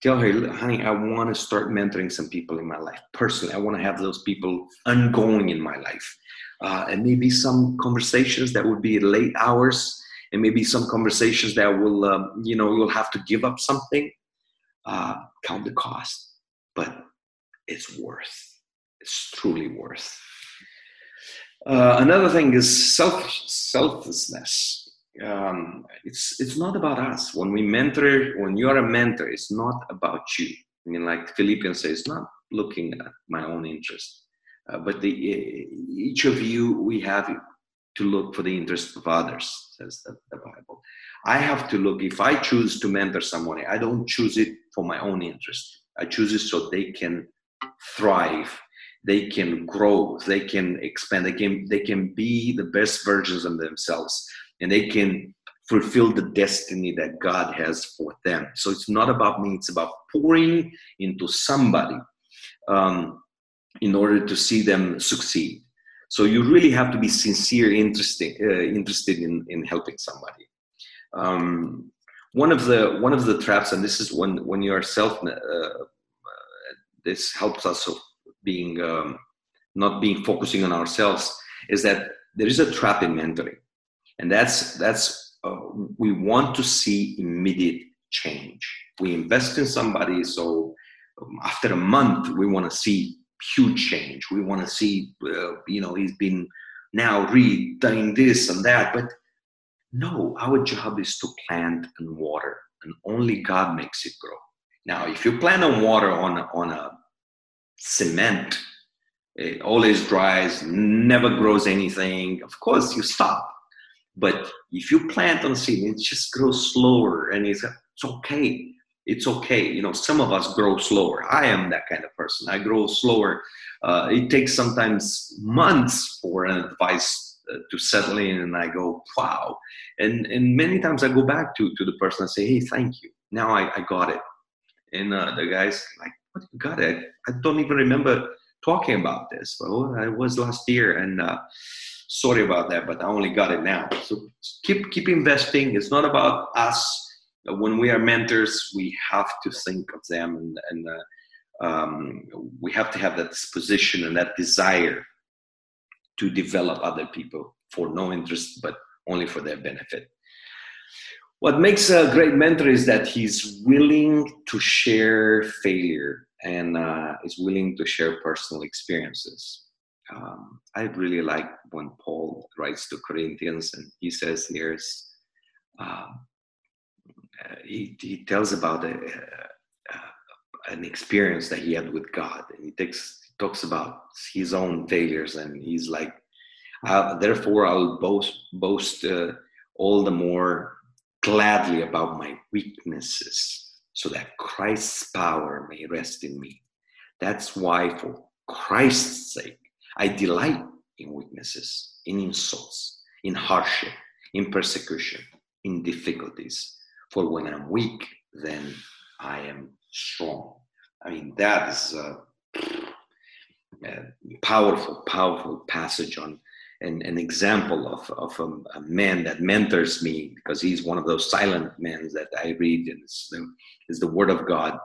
tell her, honey, I want to start mentoring some people in my life. Personally, I want to have those people ongoing in my life. Uh, and maybe some conversations that would be late hours, and maybe some conversations that will, um, you know, you'll have to give up something. Uh, count the cost, but it's worth. It's truly worth. Uh, another thing is self selflessness um, it's it's not about us. When we mentor, when you are a mentor, it's not about you. I mean, like Philippians says, not looking at my own interest, Uh, but the, each of you, we have to look for the interest of others, says the, the Bible. I have to look, if I choose to mentor someone, I don't choose it for my own interest. I choose it so they can thrive, they can grow, they can expand, they can, they can be the best versions of themselves, and they can fulfill the destiny that God has for them. So it's not about me, it's about pouring into somebody um, in order to see them succeed. So you really have to be sincere, interested, uh, interested in, in helping somebody. Um, one of the one of the traps, and this is when when you are self, uh, this helps us of being um, not being focusing on ourselves, is that there is a trap in mentoring, and that's that's uh, we want to see immediate change. We invest in somebody, so um, after a month, we want to see huge change. We want to see, uh, you know, he's been now read, doing this and that. But no, our job is to plant and water, and only God makes it grow. Now, if you plant and water on on a cement, it always dries, never grows anything. Of course, you stop. But if you plant on seed, it just grows slower and it's, it's okay. It's okay. You know, some of us grow slower. I am that kind of person. I grow slower. Uh, it takes sometimes months for an advice uh, to settle in and I go, wow. And, and many times I go back to, to the person and say, hey, thank you. Now I, I got it. And uh, the guy's like, what you got it? I don't even remember talking about this. Well, I was last year and uh, sorry about that, but I only got it now. So keep keep investing. It's not about us. When we are mentors, we have to think of them, and, and uh, um, we have to have that disposition and that desire to develop other people for no interest, but only for their benefit. What makes a great mentor is that he's willing to share failure and uh, is willing to share personal experiences um, I really like when Paul writes to Corinthians and he says here's um, uh, he, he tells about a, an experience that he had with God. And he takes talks about his own failures and he's like uh, therefore I'll boast boast uh, all the more gladly about my weaknesses so that Christ's power may rest in me. That's why for Christ's sake I delight in weaknesses, in insults, in hardship, in persecution, in difficulties. For when I'm weak, then I am strong. I mean, that is a, a powerful, powerful passage on an, an example of, of a, a, man that mentors me because he's one of those silent men that I read and it's the, it's the word of God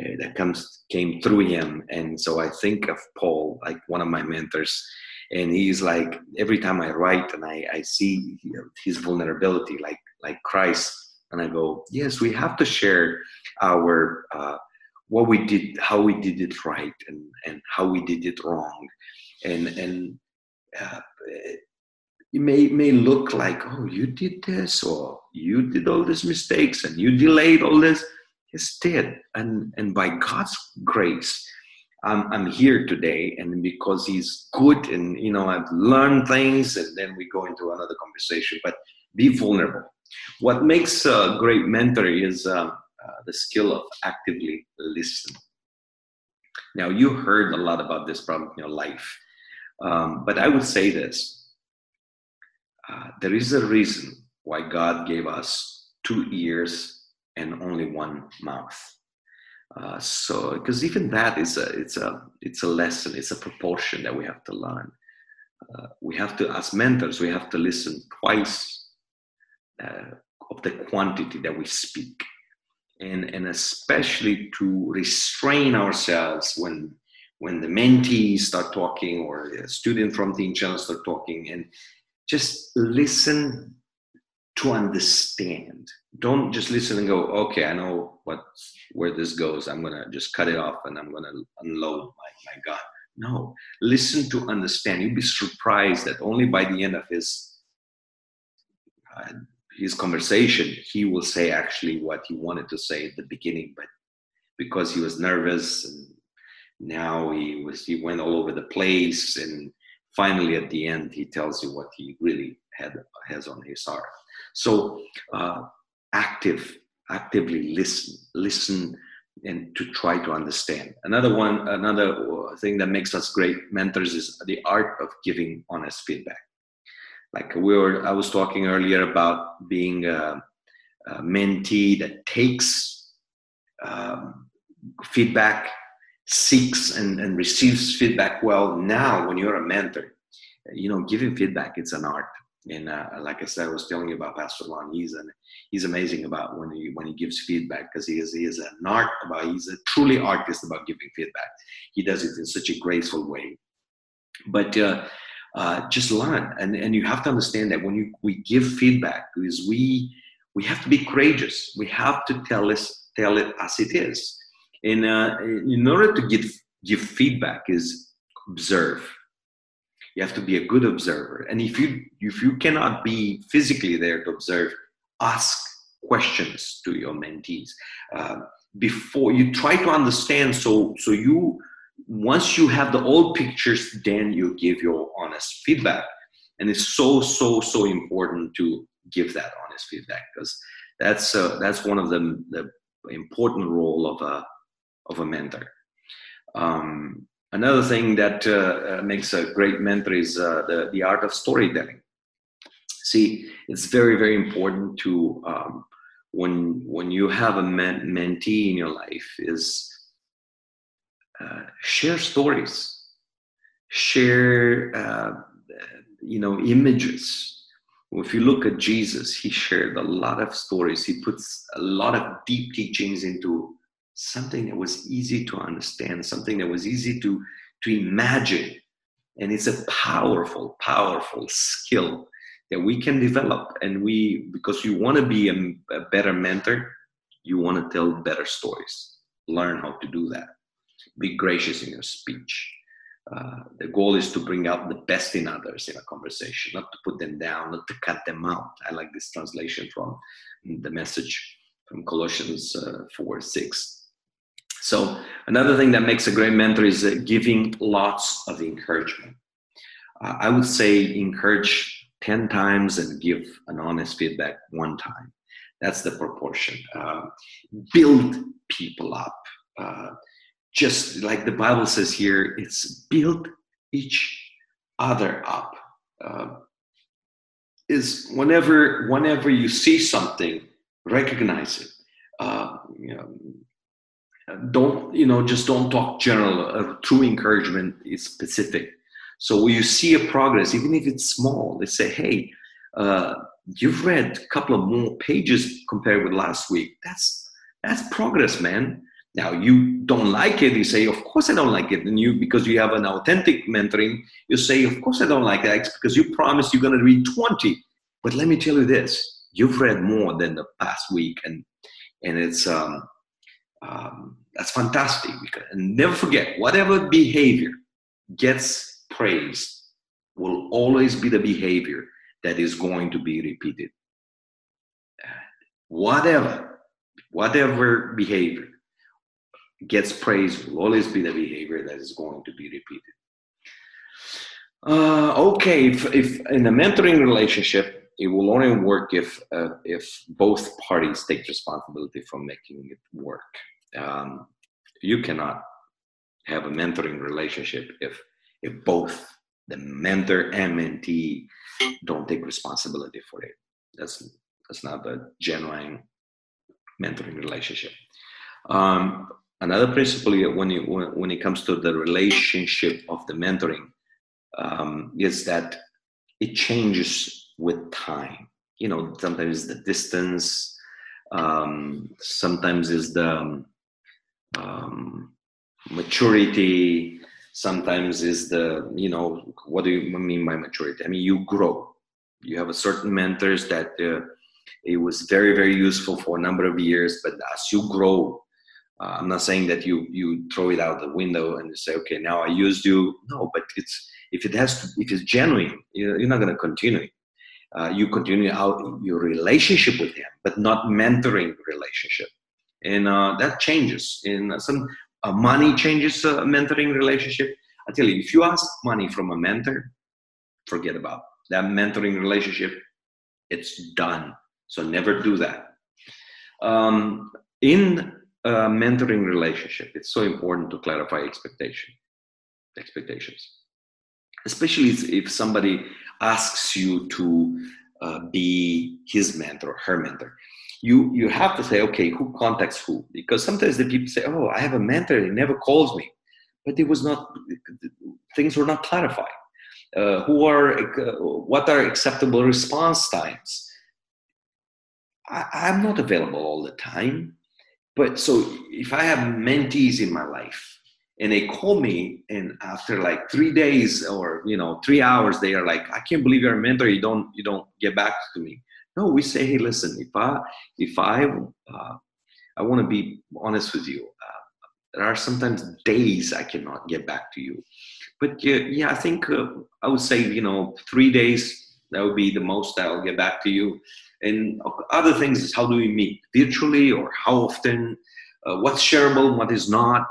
uh, that comes came through him. And so i think of paul like one of my mentors and he's like every time i write and i, I see his vulnerability like like christ and i go yes we have to share our uh, what we did how we did it right and and how we did it wrong. And and uh, it may may look like oh you did this or you did all these mistakes and you delayed all this Dead. And, and by God's grace, I'm, I'm here today. And because He's good and, you know, I've learned things and then we go into another conversation, but be vulnerable. What makes a great mentor is uh, uh, the skill of actively listening. Now, you heard a lot about this problem in your life, um, but I would say this uh, there is a reason why God gave us two ears and only one mouth. Uh, so, because even that is a it's a it's a lesson, it's a proportion that we have to learn. Uh, we have to, as mentors, we have to listen twice uh, of the quantity that we speak, and and especially to restrain ourselves when when the mentees start talking or a student from the Challenge start talking, and just listen to understand. Don't just listen and go, okay, I know what where this goes. I'm gonna just cut it off and I'm gonna unload my, my gun. No, listen to understand. You'd be surprised that only by the end of his uh, his conversation, he will say actually what he wanted to say at the beginning, but because he was nervous and now he was he went all over the place and finally at the end he tells you what he really had has on his heart so uh, active actively listen listen and to try to understand. Another one another thing that makes us great mentors is the art of giving honest feedback. Like we were i was talking earlier about being a, a mentee that takes um, feedback seeks and, and receives feedback well. Now when you're a mentor you know giving feedback it's an art and uh, like i said i was telling you about pastor lon he's an he's amazing about when he when he gives feedback because he is he is an art about he's a truly artist about giving feedback. He does it in such a graceful way. But uh, uh, just learn. And and you have to understand that when you we give feedback is we we have to be courageous. We have to tell us tell it as it is. And uh, in order to give, give feedback is observe. You have to be a good observer. And if you, if you cannot be physically there to observe, ask questions to your mentees. Uh, before you try to understand so so you once you have the old pictures then you give your honest feedback and it's so so so important to give that honest feedback because that's uh, that's one of the, the important role of a of a mentor. Um, another thing that uh, uh, makes a great mentor is uh, the, the art of storytelling. See, it's very, very important to, um, when, when you have a men- mentee in your life, is uh, share stories, share, uh, you know, images. If you look at Jesus, he shared a lot of stories. He puts a lot of deep teachings into something that was easy to understand, something that was easy to, to imagine. And it's a powerful, powerful skill that we can develop. And we, because you want to be a, a better mentor, you want to tell better stories. Learn how to do that. Be gracious in your speech. Uh, the goal is to bring out the best in others in a conversation, not to put them down, not to cut them out. I like this translation from the message from Colossians uh, 4 6. So another thing that makes a great mentor is uh, giving lots of encouragement. Uh, I would say encourage 10 times and give an honest feedback one time. That's the proportion. Uh, build people up. Uh, just like the Bible says here, it's build each other up. Uh, is whenever whenever you see something, recognize it. You know, don't you know just don't talk general uh, true encouragement is specific. So when you see a progress even if it's small they say hey uh, you've read a couple of more pages compared with last week. That's that's progress man. Now you don't like it you say of course i don't like it. And you because you have an authentic mentoring you say of course i don't like that because you promised you're going to read 20 but let me tell you this you've read more than the past week and and it's um um, that's fantastic. Because, and never forget, whatever behavior gets praised will always be the behavior that is going to be repeated. Whatever, whatever behavior gets praised will always be the behavior that is going to be repeated. Uh, okay, if, if in a mentoring relationship, it will only work if uh, if both parties take responsibility for making it work um, you cannot have a mentoring relationship if if both the mentor and mentee don't take responsibility for it. That's that's not a genuine mentoring relationship. Um, another principle when it, when it comes to the relationship of the mentoring um, is that it changes with time. You know, sometimes the distance, um, sometimes is the um, maturity sometimes is the you know what do you mean by maturity? I mean you grow. You have a certain mentors that uh, it was very very useful for a number of years but as you grow uh, i'm not saying that you you throw it out the window and you say okay now i used you. No but it's if it has to if it's genuine you're, not going to continue. Uh, you continue out your relationship with him but not mentoring relationship and uh, that changes in some uh, money changes a mentoring relationship. I tell you, if you ask money from a mentor, forget about that mentoring relationship. It's done. So never do that. Um, in a mentoring relationship, it's so important to clarify expectation, expectations, especially if somebody asks you to uh, be his mentor or her mentor you you have to say okay who contacts who? Because sometimes the people say oh i have a mentor he never calls me. But it was not things were not clarified. Uh, who are what are acceptable response times? I, i'm not available all the time. But so if i have mentees in my life and they call me and after like three days or you know three hours they are like i can't believe you're a mentor. You don't you don't get back to me no, we say, hey, listen, if I if I uh, I want to be honest with you, uh, there are sometimes days I cannot get back to you, but yeah, yeah I think uh, I would say you know three days that would be the most I'll get back to you. And other things is how do we meet virtually or how often? Uh, what's shareable, what is not?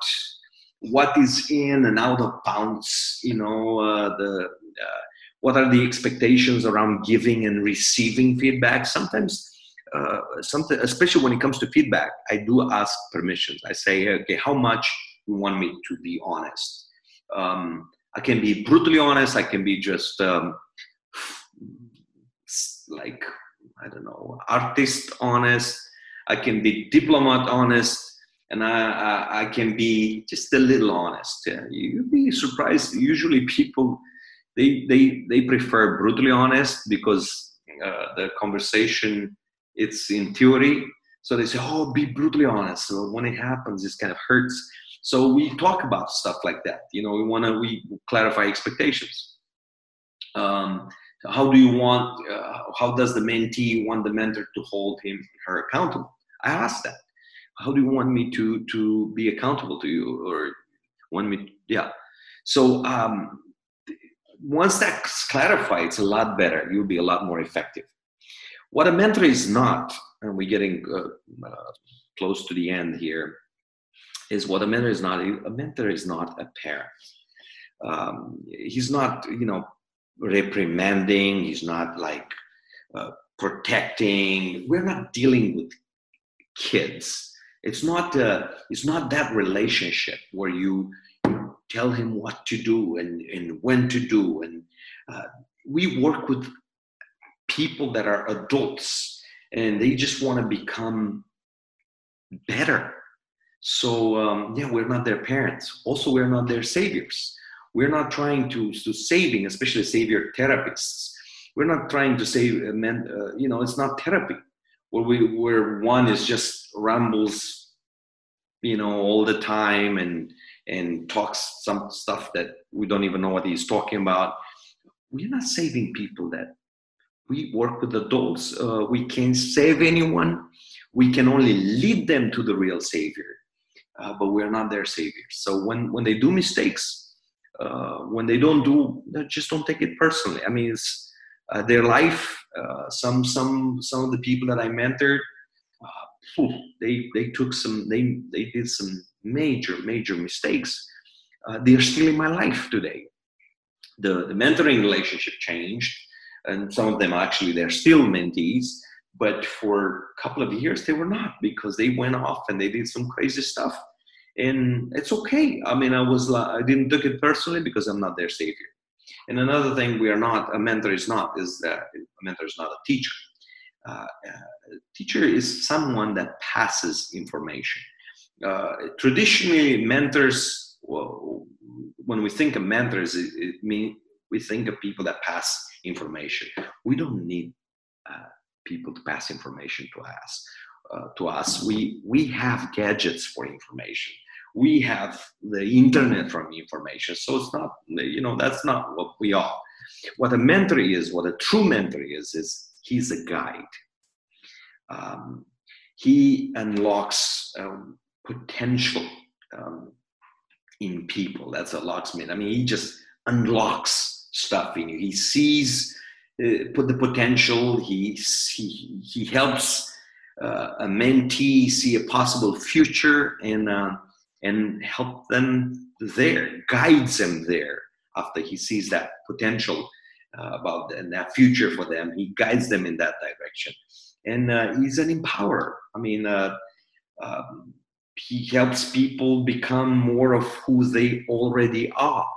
What is in and out of bounds? You know uh, the uh, what are the expectations around giving and receiving feedback sometimes uh, something especially when it comes to feedback i do ask permissions i say okay how much you want me to be honest um, i can be brutally honest i can be just um, like i don't know artist honest i can be diplomat honest and I, I, I can be just a little honest. You'd be surprised. Usually, people they they they prefer brutally honest because uh, the conversation it's in theory. So they say oh be brutally honest. So when it happens it kind of hurts. So we talk about stuff like that. You know we want to we clarify expectations. Um, how do you want uh, how does the mentee want the mentor to hold him her accountable? I ask that. How do you want me to to be accountable to you? Or want me yeah. So um, once that's clarified, it's a lot better. You'll be a lot more effective. What a mentor is not, and we're getting uh, uh, close to the end here, is what a mentor is not. A mentor is not a parent. Um, he's not, you know, reprimanding. He's not like uh, protecting. We're not dealing with kids. It's not. Uh, it's not that relationship where you tell him what to do and, and when to do. And uh, we work with people that are adults and they just want to become better. So, um, yeah, we're not their parents. Also, we're not their saviors. We're not trying to, to saving, especially savior therapists. We're not trying to save uh, men, uh, you know, it's not therapy where we, where one is just rambles, you know, all the time and, and talks some stuff that we don't even know what he's talking about. We're not saving people that we work with adults. Uh, we can't save anyone. We can only lead them to the real Savior, uh, but we're not their Savior. So when, when they do mistakes, uh, when they don't do, just don't take it personally. I mean, it's uh, their life. Uh, some some some of the people that I mentored, uh, they they took some they they did some major, major mistakes, uh, they are still in my life today. The, the mentoring relationship changed, and some of them actually they're still mentees, but for a couple of years they were not because they went off and they did some crazy stuff. And it's okay. I mean, I was I didn't take it personally because I'm not their savior. And another thing we are not a mentor is not is that a mentor is not a teacher. Uh, a teacher is someone that passes information uh, traditionally mentors well, when we think of mentors it, it mean we think of people that pass information. We don't need uh, people to pass information to us uh, to us. We we have gadgets for information. We have the internet from information. So it's not you know that's not what we are. What a mentor is what a true mentor is is he's a guide. Um, he unlocks um, potential um, in people. That's a locksmith. I mean, he just unlocks stuff in you. He sees uh, put the potential. He he he helps uh, a mentee see a possible future, and uh, and help them there, guides them there after he sees that potential uh, about the, that future for them. He guides them in that direction. And uh, he's an empowerer. I mean, uh, um, he helps people become more of who they already are.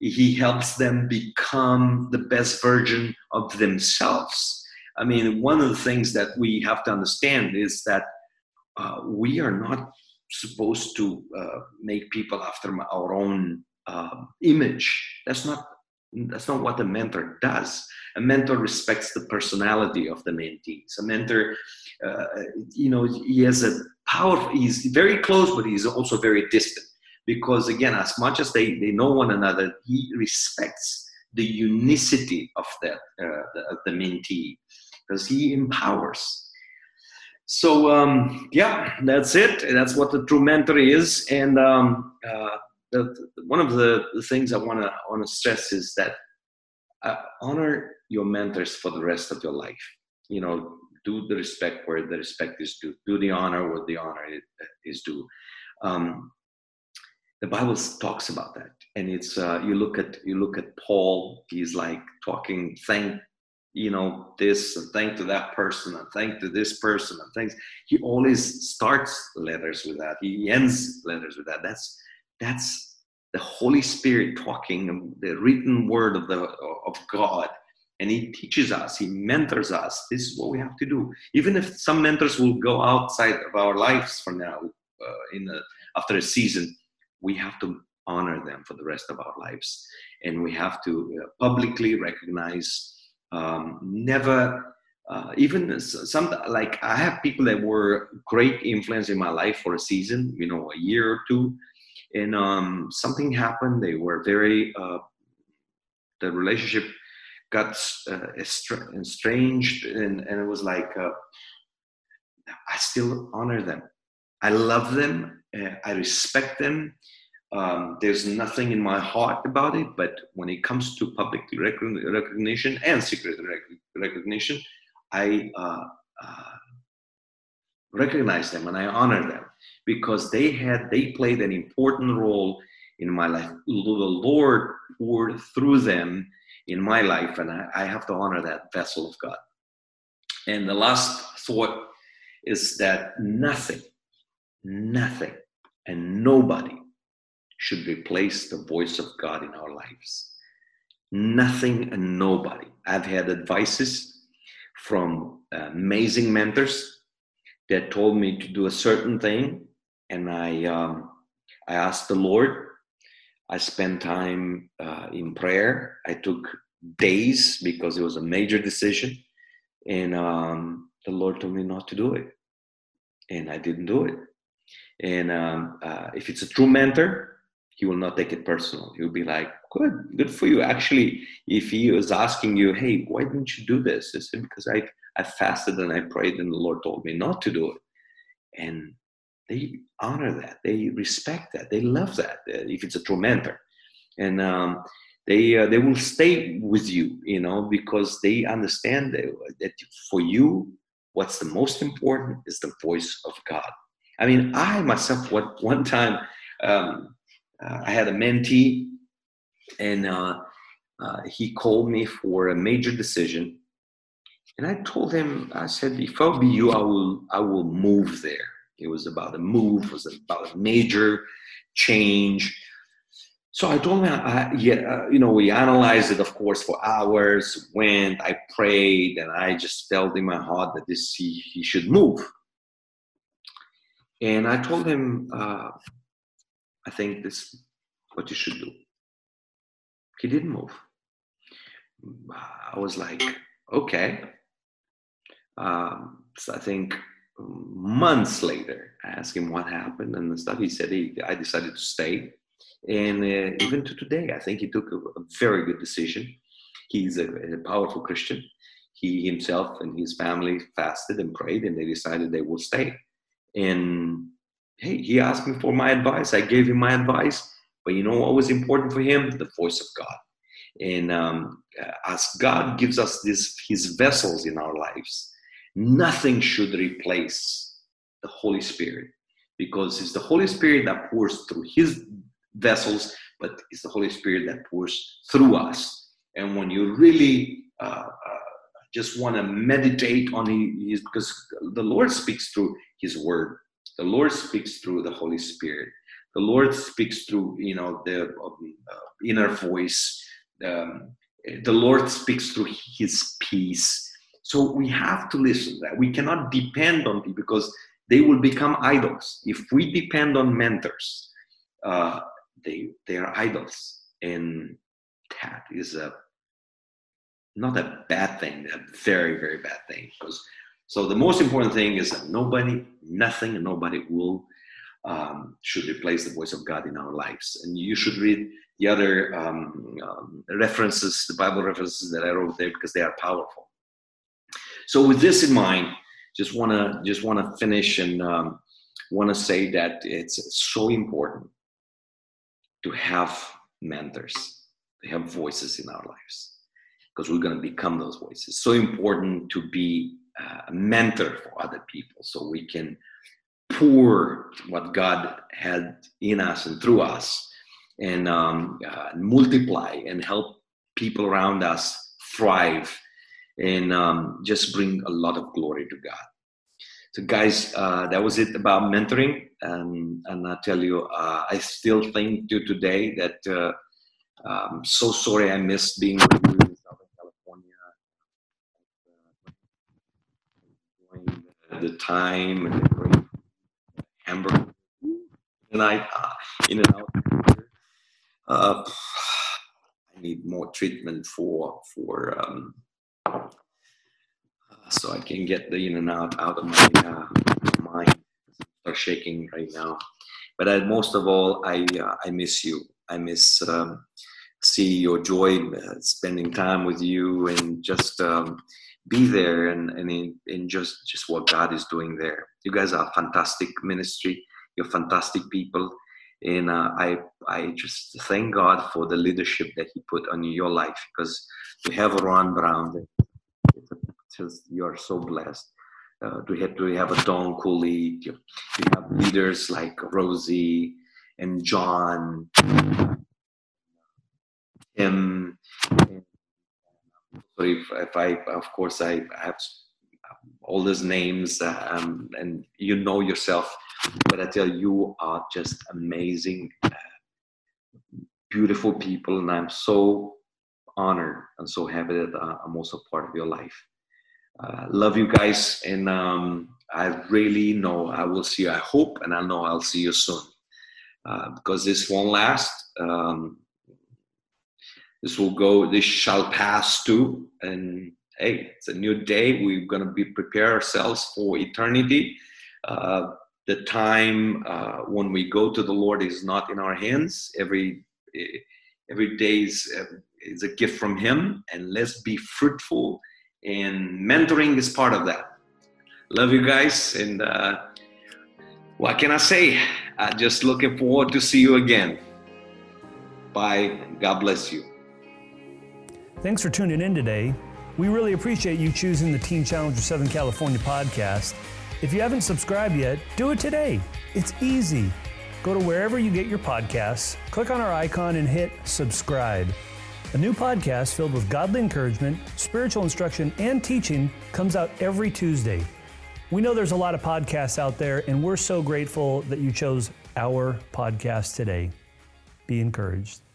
He helps them become the best version of themselves. I mean, one of the things that we have to understand is that uh, we are not supposed to uh, make people after our own uh, image. That's not that's not what a mentor does. A mentor respects the personality of the mentees. A mentor, uh, you know, he has a powerful. He's very close, but he's also very distant. Because again, as much as they, they know one another, he respects the unicity of that uh, the, of the mentee because he empowers so um, yeah that's it that's what the true mentor is and um, uh, the, one of the, the things i want to want to stress is that uh, honor your mentors for the rest of your life you know do the respect where the respect is due do the honor where the honor is due. Um, the bible talks about that and it's uh, you look at you look at paul he's like talking thank you know this and thank to that person and thank to this person and thanks. He always starts letters with that he ends letters with that. That's that's the holy spirit talking the written word of the of god and he teaches us he mentors us. This is what we have to do. Even if some mentors will go outside of our lives for now uh, in a, after a season we have to honor them for the rest of our lives. And we have to uh, publicly recognize um, never uh, even some like i have people that were great influence in my life for a season you know a year or two. And um, something happened. They were very uh, the relationship got uh, estranged and, and it was like uh, i still honor them i love them i respect them um, there's nothing in my heart about it, but when it comes to public recognition and secret recognition, I uh, uh, recognize them and I honor them because they had they played an important role in my life. The Lord poured through them in my life, and I, I have to honor that vessel of God. And the last thought is that nothing, nothing, and nobody should replace the voice of God in our lives. Nothing and nobody. I've had advices from amazing mentors that told me to do a certain thing, and I um, I asked the Lord. I spent time uh, in prayer. I took days because it was a major decision, and um, the Lord told me not to do it, and I didn't do it. And um, uh, if it's a true mentor, he will not take it personal. He'll be like, good, good for you. Actually, if he was asking you, hey, why didn't you do this? I said, because I, I fasted and I prayed and the Lord told me not to do it. And they honor that. They respect that. They love that uh, if it's a true mentor. And um, they, uh, they will stay with you, you know, because they understand that, that for you, what's the most important is the voice of God. I mean, I myself, what one time, um, uh, I had a mentee, and uh, uh, he called me for a major decision. And I told him, I said, if I'll be you, I will, I will move there. It was about a move, it was about a major change. So I told him, I, yeah, uh, you know, we analyzed it, of course, for hours. Went, I prayed, and I just felt in my heart that this he, he should move. And I told him, uh, I think this is what you should do. He didn't move. I was like, okay. Um, so I think months later, I asked him what happened and the stuff. He said he, I decided to stay. And uh, even to today, I think he took a, a very good decision. He's a, a, powerful Christian. He himself and his family fasted and prayed, and they decided they will stay. And hey, he asked me for my advice. I gave him my advice. But you know what was important for him? The voice of God. And um, as God gives us this, his vessels in our lives, nothing should replace the Holy Spirit. because it's the Holy Spirit that pours through His vessels, but it's the Holy Spirit that pours through us. And when you really uh, uh, just want to meditate on His, because the Lord speaks through His Word, the Lord speaks through the Holy Spirit, the Lord speaks through you know the um, uh, inner voice. Um, the Lord speaks through His peace. So we have to listen that. We cannot depend on people because they will become idols. If we depend on mentors, uh, they they are idols, and that is a not a bad thing, a very very bad thing. Because so the most important thing is that nobody, nothing, nobody will um, should replace the voice of God in our lives. And you should read the other um, um, references, the Bible references that I wrote there because they are powerful. So with this in mind, just want to just want to finish and um, want to say that it's so important to have mentors, to have voices in our lives, because we're to become those voices. So important to be a mentor for other people, so we can pour what God had in us and through us, and um, uh, multiply and help people around us thrive and um, just bring a lot of glory to God. So, guys, uh, that was it about mentoring. And, and I tell you, uh, I still think to today that uh, I'm so sorry I missed being with you in Southern California. The time and the great hamburger tonight, uh, In-N-Out. Uh, I need more treatment for for um, so I can get the In-N-Out out of my uh, mind. Start shaking right now. But I, most of all, I uh, I miss you. I miss um, see your joy, uh, spending time with you, and just um, be there and and in, in just just what God is doing there. You guys are fantastic ministry. You're fantastic people, and uh, I I just thank God for the leadership that He put on your life because we have Ron Brown just you are so blessed. Uh, we have to have a Don Cooley. You, you have leaders like Rosie and John, Tim. sorry if, if, I, of course, I have all those names, um, and you know yourself. But I tell you, you are just amazing, uh, beautiful people, and I'm so honored and so happy that uh, I'm also part of your life. Uh, love you guys, and um, I really know I will see you. I hope, and I know I'll see you soon uh, because this won't last. Um, this will go. This shall pass too. And hey, it's a new day. We're gonna be prepare ourselves for eternity. Uh, the time uh, when we go to the Lord is not in our hands. Every every day is, is a gift from Him, and let's be fruitful and mentoring is part of that. Love you guys, and uh, what can I say? I'm just looking forward to see you again. Bye. God bless you. Thanks for tuning in today. We really appreciate you choosing the Teen Challenge Southern California podcast. If you haven't subscribed yet, do it today. It's easy. Go to wherever you get your podcasts, click on our icon, and hit subscribe. A new podcast filled with godly encouragement, spiritual instruction, and teaching comes out every Tuesday. We know there's a lot of podcasts out there, and we're so grateful that you chose our podcast today. Be encouraged.